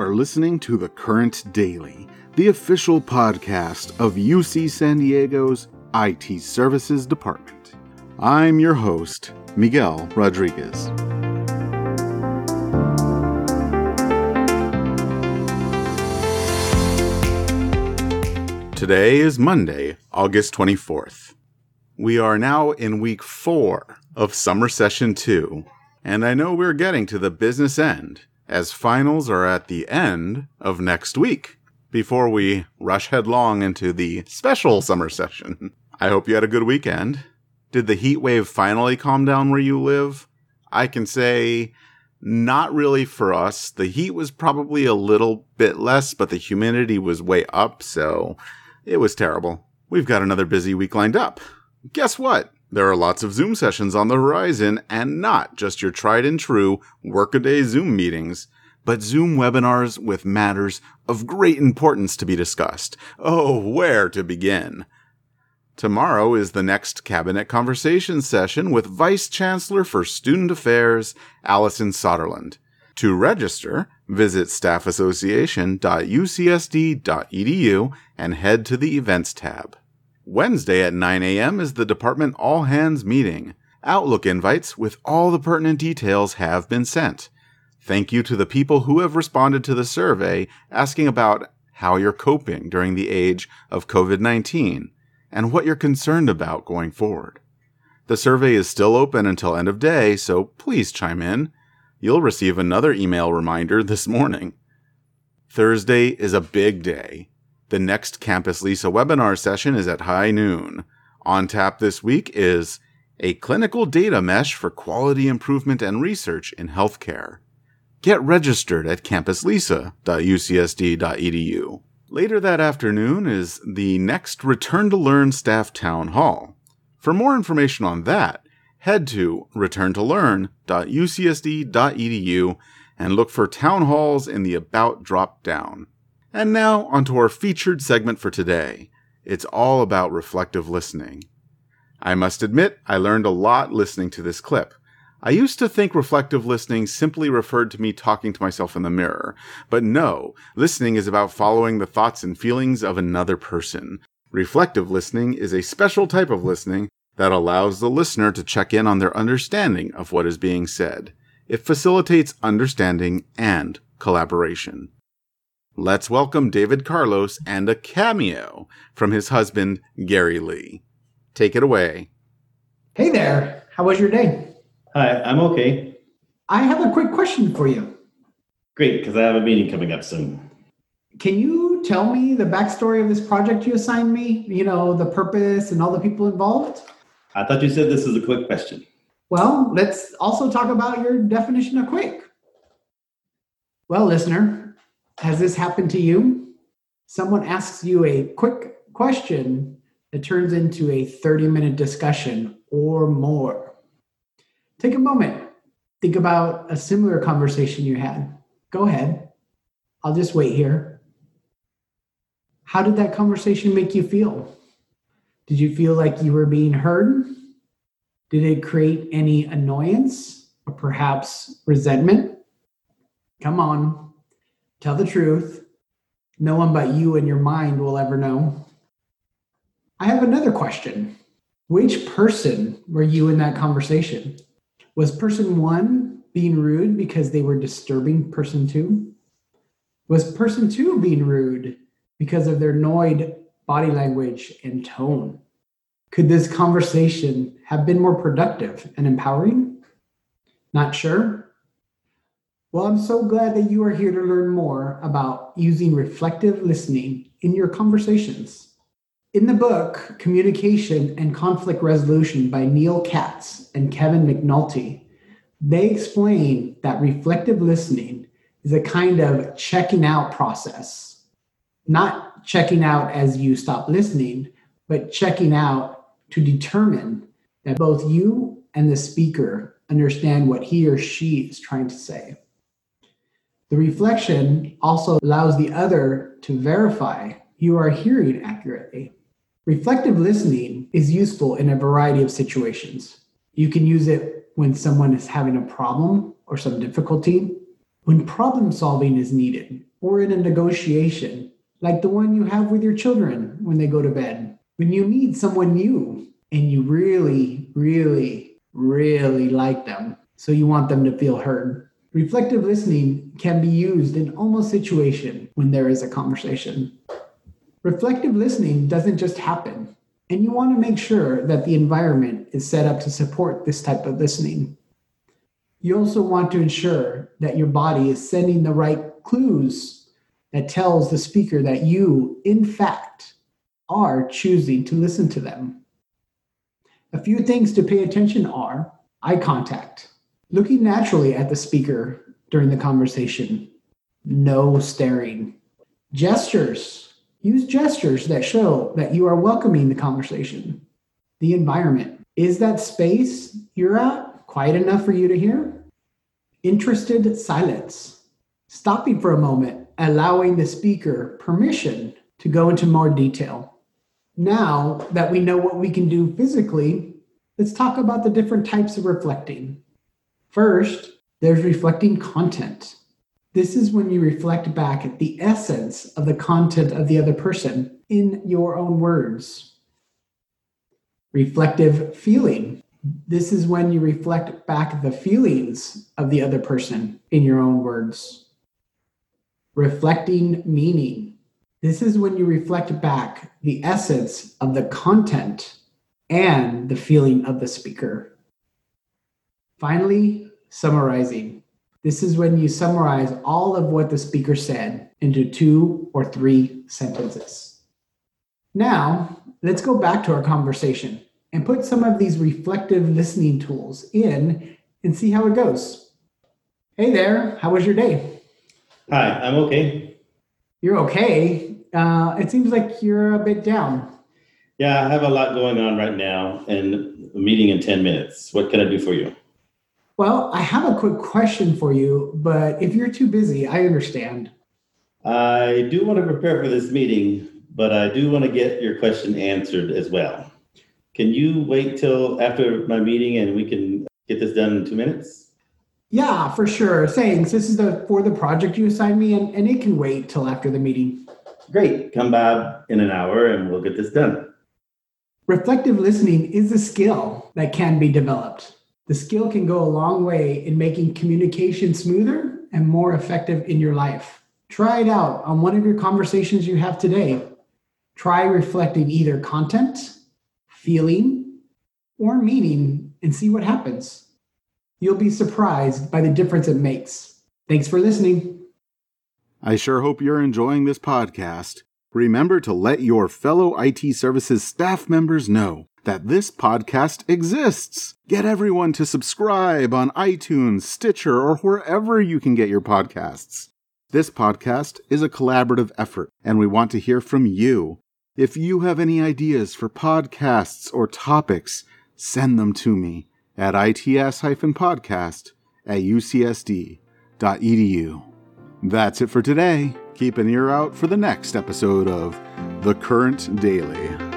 are listening to The Current Daily, the official podcast of UC San Diego's IT Services Department. I'm your host, Miguel Rodriguez. Today is Monday, August 24th. We are now in week four of summer session two, and I know we're getting to the business end as finals are at the end of next week before we rush headlong into the special summer session. I hope you had a good weekend. Did the heat wave finally calm down where you live? I can say not really for us. The heat was probably a little bit less, but the humidity was way up, so it was terrible. We've got another busy week lined up. Guess what? There are lots of Zoom sessions on the horizon and not just your tried and true workaday Zoom meetings, but Zoom webinars with matters of great importance to be discussed. Oh, where to begin? Tomorrow is the next Cabinet Conversation session with Vice Chancellor for Student Affairs, Alysson Satterlund. To register, visit staffassociation.ucsd.edu and head to the Events tab. Wednesday at 9 a.m. is the department all hands meeting. Outlook invites with all the pertinent details have been sent. Thank you to the people who have responded to the survey asking about how you're coping during the age of COVID 19 and what you're concerned about going forward. The survey is still open until end of day, so please chime in. You'll receive another email reminder this morning. Thursday is a big day. The next Campus Lisa webinar session is at high noon. On tap this week is a clinical data mesh for quality improvement and research in healthcare. Get registered at campuslisa.ucsd.edu. Later that afternoon is the next Return to Learn Staff Town Hall. For more information on that, head to returntolearn.ucsd.edu and look for town halls in the About drop down. And now, onto our featured segment for today. It's all about reflective listening. I must admit, I learned a lot listening to this clip. I used to think reflective listening simply referred to me talking to myself in the mirror. But no, listening is about following the thoughts and feelings of another person. Reflective listening is a special type of listening that allows the listener to check in on their understanding of what is being said. It facilitates understanding and collaboration. Let's welcome David Carlos and a cameo from his husband, Gary Lee. Take it away. Hey there. How was your day? Hi, I'm okay. I have a quick question for you. Great, because I have a meeting coming up soon. Can you tell me the backstory of this project you assigned me? You know, the purpose and all the people involved? I thought you said this is a quick question. Well, let's also talk about your definition of quick. Well, listener, has this happened to you? Someone asks you a quick question that turns into a 30 minute discussion or more. Take a moment. Think about a similar conversation you had. Go ahead. I'll just wait here. How did that conversation make you feel? Did you feel like you were being heard? Did it create any annoyance or perhaps resentment? Come on, Tell the truth. No one but you and your mind will ever know. I have another question. Which person were you in that conversation? Was person one being rude because they were disturbing person two? Was person two being rude because of their annoyed body language and tone? Could this conversation have been more productive and empowering? Not sure? Well, I'm so glad that you are here to learn more about using reflective listening in your conversations. In the book, Communication and Conflict Resolution by Neil Katz and Kevin McNulty, they explain that reflective listening is a kind of checking out process. Not checking out as you stop listening, but checking out to determine that both you and the speaker understand what he or she is trying to say. The reflection also allows the other to verify you are hearing accurately. Reflective listening is useful in a variety of situations. You can use it when someone is having a problem or some difficulty, when problem solving is needed, or in a negotiation, like the one you have with your children when they go to bed. When you meet someone new and you really, really, really like them, so you want them to feel heard. Reflective listening can be used in almost situation when there is a conversation. Reflective listening doesn't just happen, and you want to make sure that the environment is set up to support this type of listening. You also want to ensure that your body is sending the right clues that tells the speaker that you, in fact, are choosing to listen to them. A few things to pay attention are eye contact, looking naturally at the speaker during the conversation, no staring, gestures, use gestures that show that you are welcoming the conversation, the environment. Is that space you're at quiet enough for you to hear? Interested silence, stopping for a moment, allowing the speaker permission to go into more detail. Now that we know what we can do physically, let's talk about the different types of reflecting. First, there's reflecting content. This is when you reflect back at the essence of the content of the other person in your own words. Reflective feeling. This is when you reflect back the feelings of the other person in your own words. Reflecting meaning. This is when you reflect back the essence of the content and the feeling of the speaker. Finally, summarizing. This is when you summarize all of what the speaker said into two or three sentences. Now, let's go back to our conversation and put some of these reflective listening tools in and see how it goes. Hey there, how was your day? Hi, I'm okay. You're okay. Uh, it seems like you're a bit down. Yeah, I have a lot going on right now and a meeting in 10 minutes. What can I do for you? Well, I have a quick question for you, but if you're too busy, I understand. I do want to prepare for this meeting, but I do want to get your question answered as well. Can you wait till after my meeting and we can get this done in two minutes? Yeah, for sure. Thanks. This is the for the project you assigned me, and, and it can wait till after the meeting. Great. Come by in an hour and we'll get this done. Reflective listening is a skill that can be developed. The skill can go a long way in making communication smoother and more effective in your life. Try it out on one of your conversations you have today. Try reflecting either content, feeling, or meaning and see what happens. You'll be surprised by the difference it makes. Thanks for listening. I sure hope you're enjoying this podcast. Remember to let your fellow IT services staff members know that this podcast exists. Get everyone to subscribe on iTunes, Stitcher, or wherever you can get your podcasts. This podcast is a collaborative effort, and we want to hear from you. If you have any ideas for podcasts or topics, send them to me at its-podcast at ucsd.edu. That's it for today. Keep an ear out for the next episode of The Current Daily.